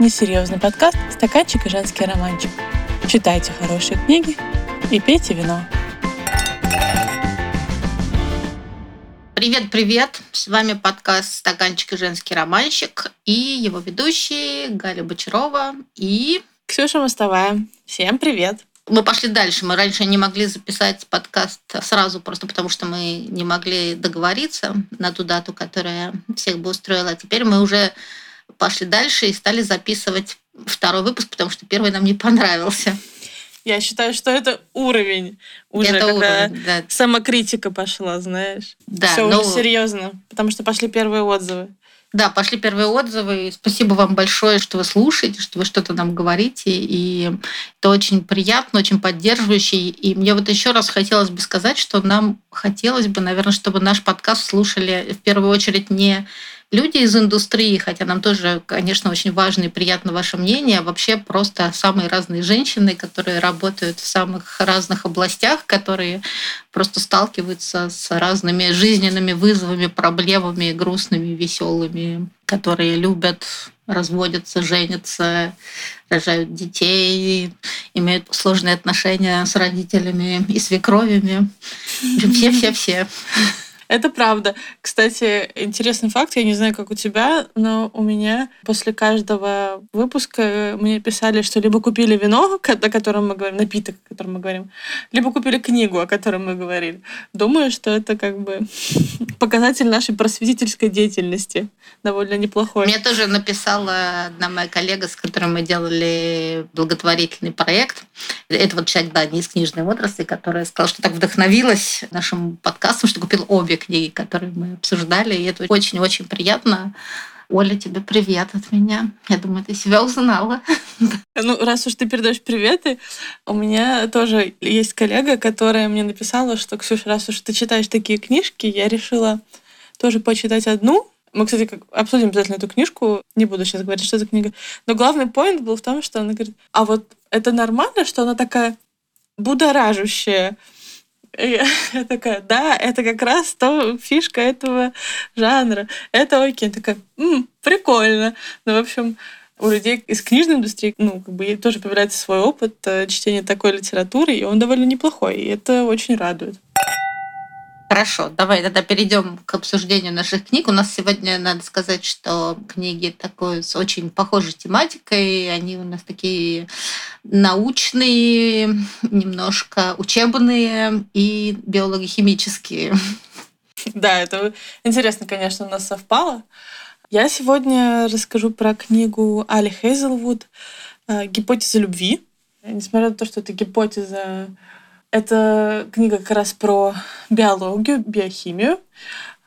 несерьезный подкаст «Стаканчик и женский романчик». Читайте хорошие книги и пейте вино. Привет-привет! С вами подкаст «Стаканчик и женский романщик» и его ведущие Галя Бочарова и... Ксюша Мостовая. Всем привет! Мы пошли дальше. Мы раньше не могли записать подкаст сразу, просто потому что мы не могли договориться на ту дату, которая всех бы устроила. А теперь мы уже пошли дальше и стали записывать второй выпуск, потому что первый нам не понравился. Я считаю, что это уровень уже, это когда уровень, да. самокритика пошла, знаешь. Да, Все но... уже серьезно, потому что пошли первые отзывы. Да, пошли первые отзывы. Спасибо вам большое, что вы слушаете, что вы что-то нам говорите. И это очень приятно, очень поддерживающе. И мне вот еще раз хотелось бы сказать, что нам хотелось бы, наверное, чтобы наш подкаст слушали в первую очередь не люди из индустрии, хотя нам тоже, конечно, очень важно и приятно ваше мнение, вообще просто самые разные женщины, которые работают в самых разных областях, которые просто сталкиваются с разными жизненными вызовами, проблемами, грустными, веселыми, которые любят разводятся, женятся, рожают детей, имеют сложные отношения с родителями и свекровями. Все-все-все. Это правда. Кстати, интересный факт, я не знаю, как у тебя, но у меня после каждого выпуска мне писали, что либо купили вино, о котором мы говорим, напиток, о котором мы говорим, либо купили книгу, о которой мы говорили. Думаю, что это как бы показатель нашей просветительской деятельности довольно неплохой. Мне тоже написала одна моя коллега, с которой мы делали благотворительный проект. Это вот человек, да, не из книжной отрасли, которая сказала, что так вдохновилась нашим подкастом, что купил обе книги, которые мы обсуждали. И это очень-очень приятно. Оля, тебе привет от меня. Я думаю, ты себя узнала. Ну, раз уж ты передаешь приветы, у меня тоже есть коллега, которая мне написала, что, Ксюша, раз уж ты читаешь такие книжки, я решила тоже почитать одну. Мы, кстати, обсудим обязательно эту книжку. Не буду сейчас говорить, что это книга. Но главный поинт был в том, что она говорит, а вот это нормально, что она такая будоражущая, я, я такая, да, это как раз то фишка этого жанра. Это окей. Я такая, М, прикольно. Ну, в общем, у людей из книжной индустрии, ну, как бы тоже появляется свой опыт э, чтения такой литературы, и он довольно неплохой, и это очень радует. Хорошо, давай тогда перейдем к обсуждению наших книг. У нас сегодня, надо сказать, что книги такой с очень похожей тематикой. Они у нас такие научные, немножко учебные и биологохимические. Да, это интересно, конечно, у нас совпало. Я сегодня расскажу про книгу Али Хейзелвуд «Гипотеза любви». Несмотря на то, что это гипотеза это книга как раз про биологию, биохимию.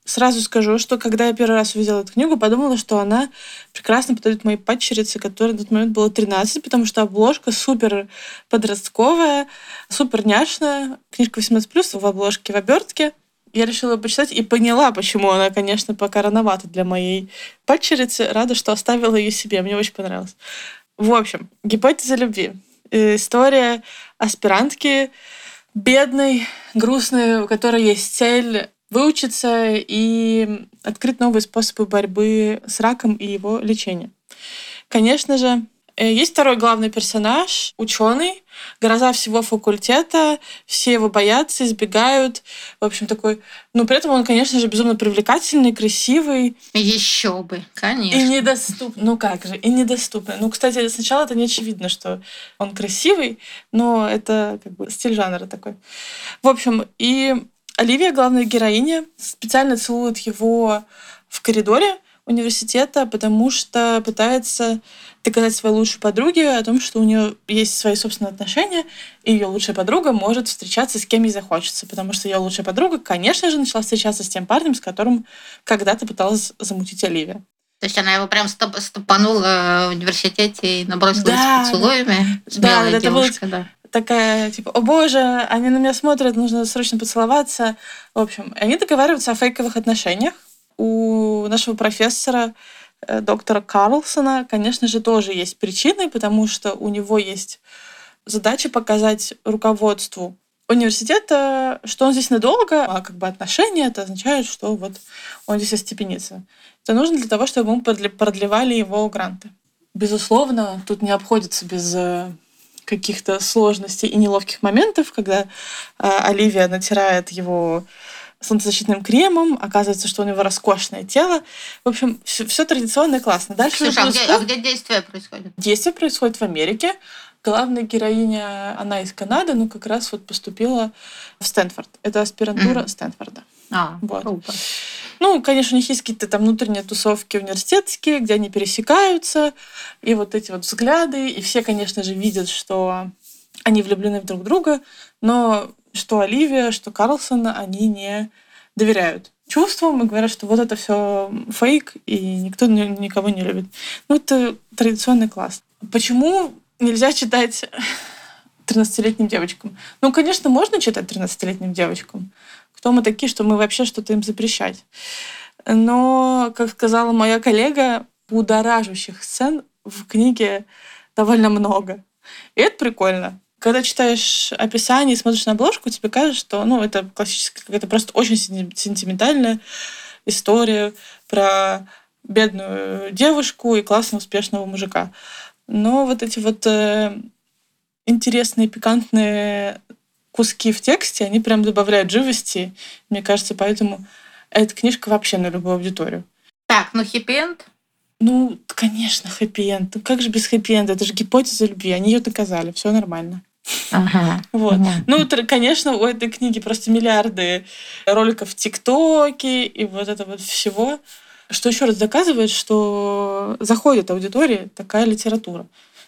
Сразу скажу, что когда я первый раз увидела эту книгу, подумала, что она прекрасно подойдет моей падчерице, которой на тот момент было 13, потому что обложка супер подростковая, супер няшная. Книжка 18+, в обложке, в обертке. Я решила почитать и поняла, почему она, конечно, пока рановата для моей падчерицы. Рада, что оставила ее себе. Мне очень понравилось. В общем, гипотеза любви. Э, история аспирантки, бедной, грустной, у которой есть цель выучиться и открыть новые способы борьбы с раком и его лечения. Конечно же, есть второй главный персонаж, ученый, гроза всего факультета, все его боятся, избегают. В общем, такой... Ну, при этом он, конечно же, безумно привлекательный, красивый. Еще бы, конечно. И недоступный. Ну как же, и недоступный. Ну, кстати, сначала это не очевидно, что он красивый, но это как бы стиль жанра такой. В общем, и Оливия, главная героиня, специально целует его в коридоре университета, потому что пытается доказать своей лучшей подруге о том, что у нее есть свои собственные отношения, и ее лучшая подруга может встречаться с кем ей захочется, потому что ее лучшая подруга, конечно же, начала встречаться с тем парнем, с которым когда-то пыталась замутить Оливия. То есть она его прям стоп стопанула в университете и набросилась да, с поцелуями. Да, да, девушка, да. Такая, типа, о боже, они на меня смотрят, нужно срочно поцеловаться. В общем, они договариваются о фейковых отношениях. У нашего профессора Э, доктора Карлсона, конечно же, тоже есть причины, потому что у него есть задача показать руководству университета, что он здесь надолго, а как бы отношения, это означает, что вот он здесь остепенится. Это нужно для того, чтобы ему продлевали его гранты. Безусловно, тут не обходится без э, каких-то сложностей и неловких моментов, когда э, Оливия натирает его солнцезащитным кремом, оказывается, что у него роскошное тело. В общем, все, все традиционно и классно. Дальше Слушай, а где, а где действие происходит? Действие происходит в Америке. Главная героиня, она из Канады, ну как раз вот поступила в Стэнфорд. Это аспирантура mm-hmm. Стэнфорда. А, вот. Круто. Ну, конечно, у них есть какие-то там внутренние тусовки университетские, где они пересекаются, и вот эти вот взгляды, и все, конечно же, видят, что они влюблены в друг друга, но что Оливия, что Карлсон, они не доверяют чувствам и говорят, что вот это все фейк, и никто никого не любит. Ну, это традиционный класс. Почему нельзя читать 13-летним девочкам? Ну, конечно, можно читать 13-летним девочкам. Кто мы такие, что мы вообще что-то им запрещать? Но, как сказала моя коллега, будоражащих сцен в книге довольно много. И это прикольно когда читаешь описание и смотришь на обложку, тебе кажется, что ну, это классическая какая-то просто очень сентиментальная история про бедную девушку и классно успешного мужика. Но вот эти вот э, интересные, пикантные куски в тексте, они прям добавляют живости. Мне кажется, поэтому эта книжка вообще на любую аудиторию. Так, ну хэппи-энд? Ну, конечно, хэппи-энд. Ну, как же без хэппи-энда? Это же гипотеза любви. Они ее доказали. Все нормально. Ага, вот. Ну, конечно, у этой книги просто миллиарды роликов в ТикТоке и вот это вот всего. Что еще раз доказывает, что заходит аудитории такая литература.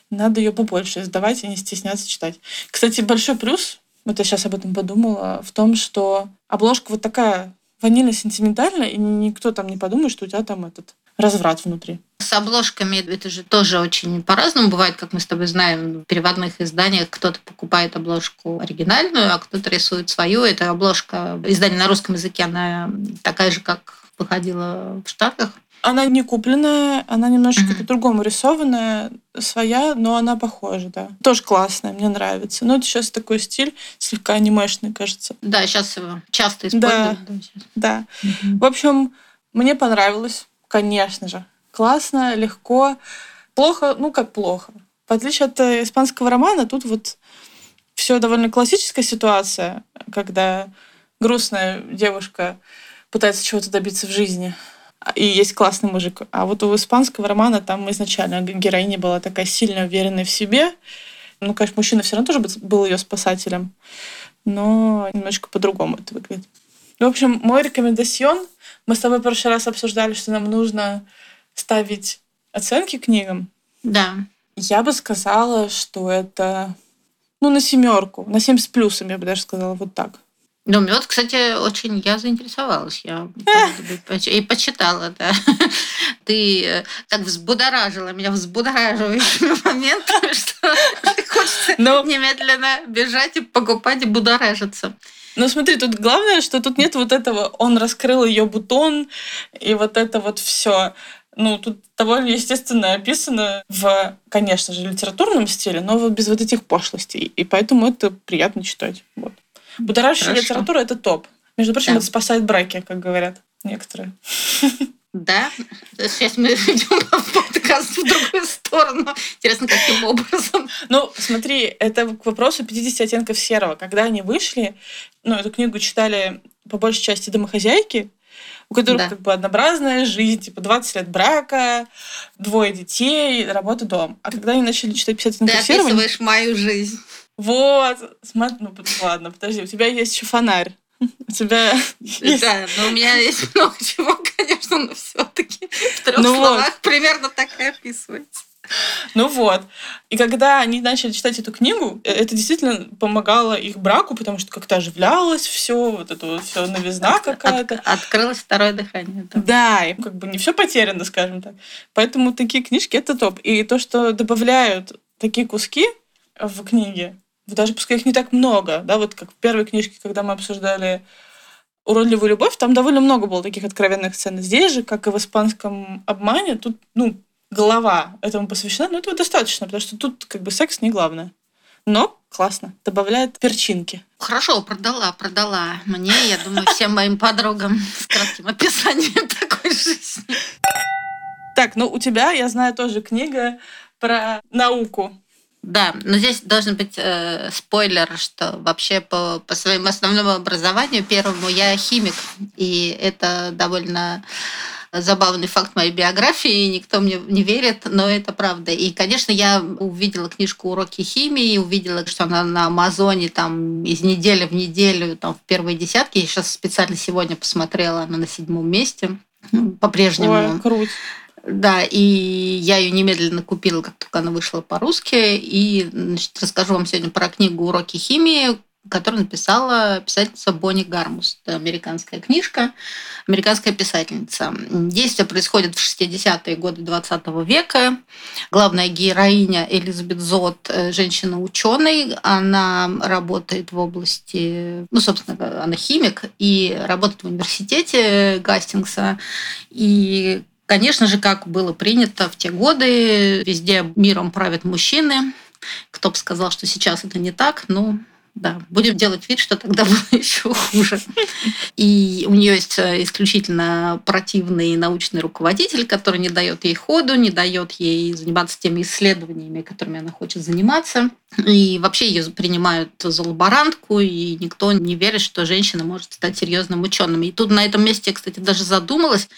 Надо ее побольше издавать и не стесняться читать. Кстати, большой плюс, вот я сейчас об этом подумала, в том, что обложка вот такая ванильно-сентиментальная, и никто там не подумает, что у тебя там этот разврат внутри. С обложками это же тоже очень по-разному бывает, как мы с тобой знаем. В переводных изданиях кто-то покупает обложку оригинальную, а кто-то рисует свою. Эта обложка издание на русском языке, она такая же, как выходила в Штатах. Она не купленная, она немножечко mm-hmm. по-другому рисованная, своя, но она похожа, да. Тоже классная, мне нравится. Но это сейчас такой стиль слегка анимешный, кажется. Да, сейчас его часто используют. Да, да. Mm-hmm. В общем, мне понравилось. Конечно же. Классно, легко. Плохо, ну как плохо. В отличие от э, испанского романа, тут вот все довольно классическая ситуация, когда грустная девушка пытается чего-то добиться в жизни, и есть классный мужик. А вот у испанского романа там изначально героиня была такая сильно уверенная в себе. Ну, конечно, мужчина все равно тоже был ее спасателем, но немножко по-другому это выглядит. В общем, мой рекомендацион мы с тобой в прошлый раз обсуждали, что нам нужно ставить оценки книгам. Да. Я бы сказала, что это ну, на семерку, на семь с плюсом, я бы даже сказала вот так. Ну, мед, кстати, очень я заинтересовалась. Я и почитала, да. Ты э, так взбудоражила меня взбудораживающими моментами, что хочется. Ну. немедленно бежать и покупать и будоражиться. Ну смотри, тут главное, что тут нет вот этого, он раскрыл ее бутон, и вот это вот все. Ну, тут довольно естественно описано в, конечно же, литературном стиле, но вот без вот этих пошлостей. И поэтому это приятно читать. Вот. Будоражащая литература — это топ. Между прочим, да. это спасает браки, как говорят некоторые. Да, сейчас мы идем в подкаст в другую сторону. Интересно, каким образом? Ну, смотри, это к вопросу 50 оттенков серого. Когда они вышли, ну, эту книгу читали по большей части домохозяйки, у которых да. как бы однообразная жизнь, типа 20 лет брака, двое детей, работа, дом. А когда они начали читать 50 оттенков серого... Ты описываешь мою жизнь. Вот, смотри, ну ладно, подожди, у тебя есть еще фонарь. У тебя Да, но у меня есть много чего, конечно, но все-таки в трех ну словах вот. примерно так и описывается. Ну вот. И когда они начали читать эту книгу, э, это действительно помогало их браку, потому что как-то оживлялось все, вот это вот все новизна какая-то. От, открылось второе дыхание. Да. да, и как бы не все потеряно, скажем так. Поэтому такие книжки это топ. И то, что добавляют такие куски в книге, даже пускай их не так много, да, вот как в первой книжке, когда мы обсуждали уродливую любовь, там довольно много было таких откровенных сцен. Здесь же, как и в испанском обмане, тут, ну, голова этому посвящена, но этого достаточно, потому что тут как бы секс не главное. Но классно, добавляет перчинки. Хорошо, продала, продала. Мне, я думаю, всем моим подругам с кратким описанием такой жизни. Так, ну у тебя, я знаю, тоже книга про науку. Да, но здесь должен быть э, спойлер, что вообще по, по своему основному образованию первому я химик, и это довольно забавный факт моей биографии, никто мне не верит, но это правда. И, конечно, я увидела книжку «Уроки химии», увидела, что она на Амазоне там из недели в неделю, там в первые десятки. Я сейчас специально сегодня посмотрела, она на седьмом месте по-прежнему. Ой, круто. Да, и я ее немедленно купила, как только она вышла по-русски. И значит, расскажу вам сегодня про книгу «Уроки химии», которую написала писательница Бонни Гармус. Это американская книжка, американская писательница. Действие происходит в 60-е годы 20 века. Главная героиня Элизабет Зот, э, женщина-ученый. Она работает в области, ну, собственно, она химик и работает в университете Гастингса. И Конечно же, как было принято в те годы, везде миром правят мужчины. Кто бы сказал, что сейчас это не так, ну, да, будем делать вид, что тогда было еще хуже. И у нее есть э, исключительно противный научный руководитель, который не дает ей ходу, не дает ей заниматься теми исследованиями, которыми она хочет заниматься. И вообще ее принимают за лаборантку, и никто не верит, что женщина может стать серьезным ученым. И тут на этом месте я, кстати, даже задумалась,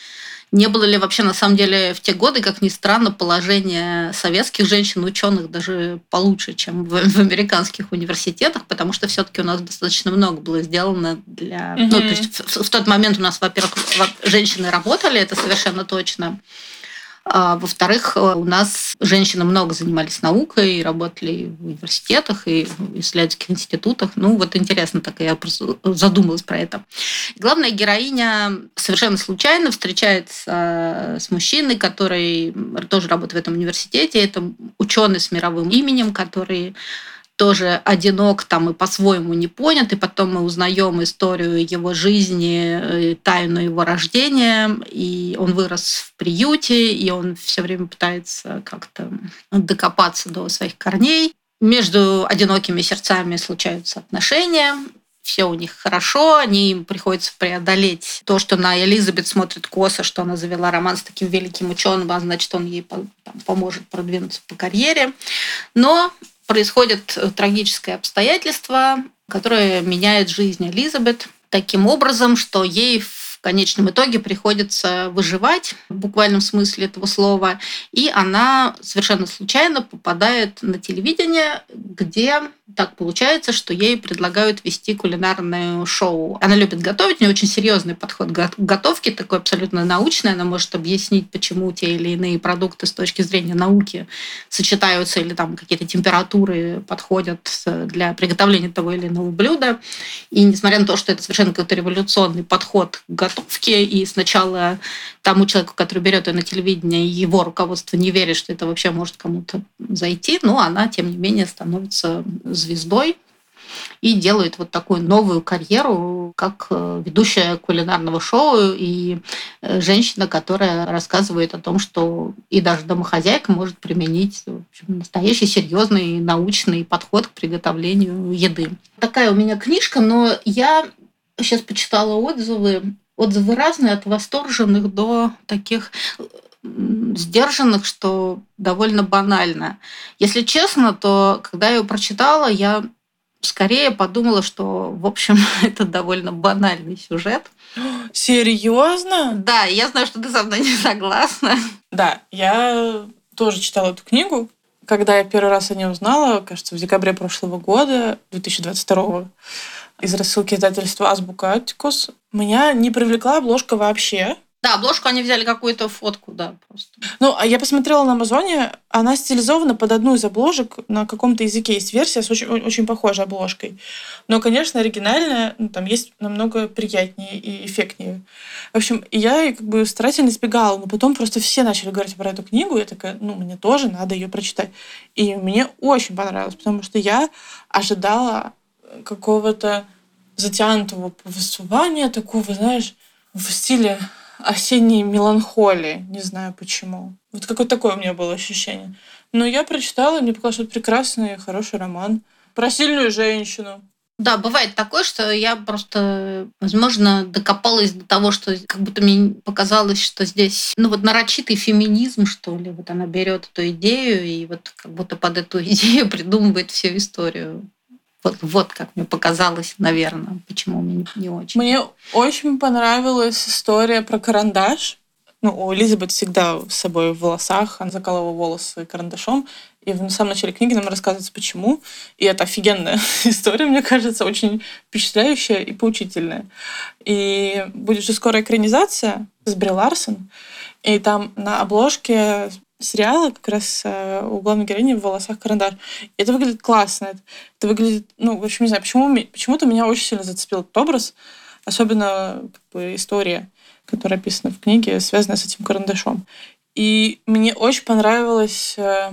не было ли вообще на самом деле в те годы, как ни странно, положение советских женщин-ученых даже получше, чем в, в американских университетах, потому что все-таки у нас достаточно много было сделано для... Mm-hmm. Ну, то есть в, в тот момент у нас, во-первых, женщины работали, это совершенно точно. А, во-вторых, э, у нас женщины много занимались наукой, работали в университетах и в исследовательских институтах. Ну, вот интересно, так я просто задумалась про это. Главная героиня совершенно случайно встречается с мужчиной, который тоже работает в этом университете. Это ученый с мировым именем, который тоже одинок там и по-своему не понят, и потом мы узнаем историю его жизни, э, тайну его рождения, и он вырос в приюте, и он все время пытается как-то докопаться до своих корней. Между одинокими сердцами случаются отношения, все у них хорошо, они им приходится преодолеть то, что на Элизабет смотрит косо, что она завела роман с таким великим ученым, а значит, он ей поможет продвинуться по карьере. Но происходит э, трагическое обстоятельство, которое меняет жизнь Элизабет таким образом, что ей в конечном итоге приходится выживать в буквальном смысле этого слова, и она совершенно случайно попадает на телевидение, где так получается, что ей предлагают вести кулинарное шоу. Она любит готовить, у нее очень серьезный подход к готовке, такой абсолютно научный. Она может объяснить, почему те или иные продукты с точки зрения науки сочетаются или там какие-то температуры подходят для приготовления того или иного блюда. И несмотря на то, что это совершенно какой-то революционный подход к готовке, и сначала тому человеку, который берет ее на телевидение, его руководство не верит, что это вообще может кому-то зайти, но она, тем не менее, становится звездой и делает вот такую новую карьеру как э, ведущая кулинарного шоу и э, женщина, которая рассказывает о том, что и даже домохозяйка может применить общем, настоящий серьезный научный подход к приготовлению еды. Такая у меня книжка, но я сейчас почитала отзывы. Отзывы разные, от восторженных до таких сдержанных, что довольно банально. Если честно, то когда я ее прочитала, я скорее подумала, что, в общем, это довольно банальный сюжет. Серьезно? Да, я знаю, что ты со мной не согласна. Да, я тоже читала эту книгу. Когда я первый раз о ней узнала, кажется, в декабре прошлого года, 2022 из рассылки издательства «Азбука Аттикус», меня не привлекла обложка вообще. Да, обложку они взяли какую-то фотку, да, просто. Ну, а я посмотрела на Амазоне, она стилизована под одну из обложек на каком-то языке. Есть версия с очень, очень похожей обложкой. Но, конечно, оригинальная, ну, там есть намного приятнее и эффектнее. В общем, я как бы старательно избегала, но потом просто все начали говорить про эту книгу, и я такая, ну, мне тоже надо ее прочитать. И мне очень понравилось, потому что я ожидала какого-то затянутого повествования, такого, знаешь, в стиле осенней меланхолии. Не знаю почему. Вот какое такое у меня было ощущение. Но я прочитала, мне показалось, это прекрасный, хороший роман. Про сильную женщину. Да, бывает такое, что я просто, возможно, докопалась до того, что как будто мне показалось, что здесь, ну вот нарочитый феминизм, что ли, вот она берет эту идею и вот как будто под эту идею придумывает всю историю. Вот, как мне показалось, наверное, почему мне не очень. Мне очень понравилась история про карандаш. Ну, у Элизабет всегда с собой в волосах, она закалывала волосы карандашом. И в самом начале книги нам рассказывается, почему. И это офигенная история, мне кажется, очень впечатляющая и поучительная. И будет же скоро экранизация с Бри Ларсон. И там на обложке сериала как раз э, у главной героини в волосах карандаш. И это выглядит классно. Это выглядит, ну, в общем, не знаю, почему, почему-то меня очень сильно зацепил этот образ, особенно как бы, история, которая описана в книге, связанная с этим карандашом. И мне очень понравилась э,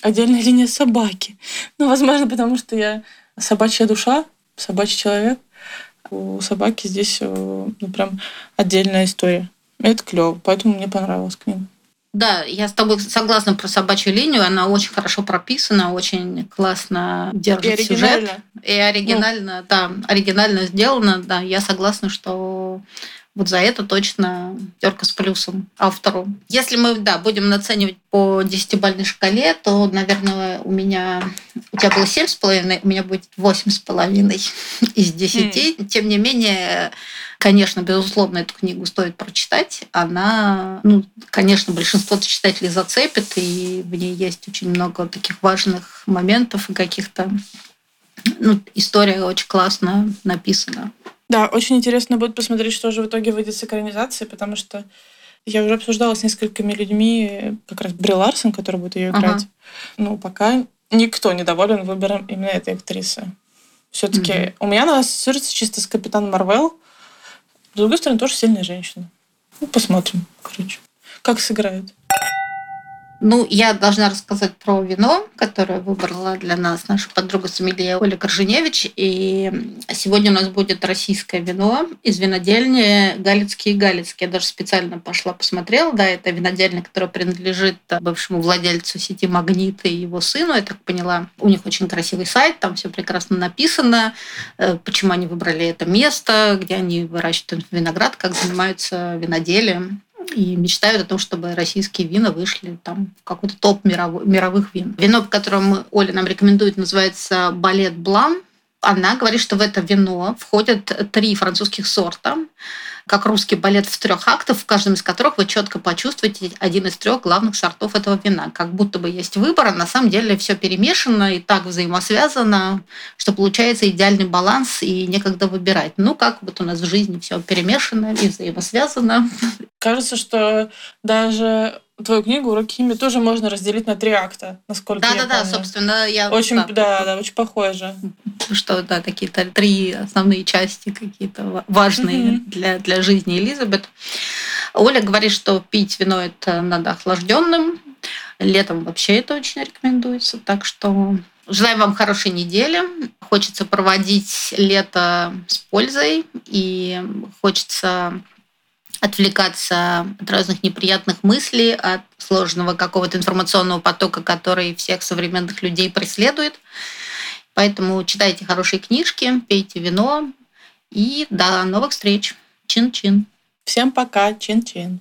отдельная линия собаки. Ну, возможно, потому что я собачья душа, собачий человек. У собаки здесь э, ну, прям отдельная история. Это клево, поэтому мне понравилась книга. Да, я с тобой согласна про собачью линию. Она очень хорошо прописана, очень классно держит и сюжет. И оригинально, ну. да, оригинально сделано. Да, я согласна, что вот за это точно терка с плюсом автору. Если мы, да, будем наценивать по десятибальной шкале, то, наверное, у меня... У тебя было семь с половиной, у меня будет восемь с половиной из десяти. Mm. Тем не менее, конечно, безусловно, эту книгу стоит прочитать. Она, ну, конечно, большинство читателей зацепит, и в ней есть очень много таких важных моментов и каких-то... Ну, история очень классно написана. Да, очень интересно будет посмотреть, что же в итоге выйдет с экранизацией, потому что я уже обсуждала с несколькими людьми, как раз Бри Ларсон, который будет ее играть. Ага. Ну, пока никто не доволен выбором именно этой актрисы. Все-таки mm у меня она ассоциируется чисто с Капитан Марвел. С другой стороны, тоже сильная женщина. Ну, посмотрим, короче, как сыграют. Ну, я должна рассказать про вино, которое выбрала для нас наша подруга Сомелье Оля Корженевич. И сегодня у нас будет российское вино из винодельни Галицкий и Галицкий. Я даже специально пошла посмотрела. Да, это винодельня, которая принадлежит бывшему владельцу сети «Магнит» и его сыну, я так поняла. У них очень красивый сайт, там все прекрасно написано, э, почему они выбрали это место, где они выращивают виноград, как занимаются виноделием и мечтают о том, чтобы российские вина вышли там в какой-то топ мировой, мировых вин. Вино, которое Оля нам рекомендует, называется «Балет Блан». Она говорит, что в это вино входят три французских сорта как русский балет в трех актах, в каждом из которых вы четко почувствуете один из трех главных сортов этого вина. Как будто бы есть выбор, а на самом деле все перемешано и так взаимосвязано, что получается идеальный баланс и некогда выбирать. Ну, как вот у нас в жизни все перемешано и взаимосвязано. Кажется, что даже твою книгу «Уроки химии» тоже можно разделить на три акта, насколько да, я Да, да, да, собственно, я... Очень, да, да, да, очень похоже. Что, да, такие три основные части какие-то важные mm-hmm. для, для жизни Элизабет. Оля говорит, что пить вино это надо охлажденным. Летом вообще это очень рекомендуется. Так что желаем вам хорошей недели. Хочется проводить лето с пользой и хочется отвлекаться от разных неприятных мыслей, от сложного какого-то информационного потока, который всех современных людей преследует. Поэтому читайте хорошие книжки, пейте вино и до новых встреч. Чин-чин. Всем пока. Чин-чин.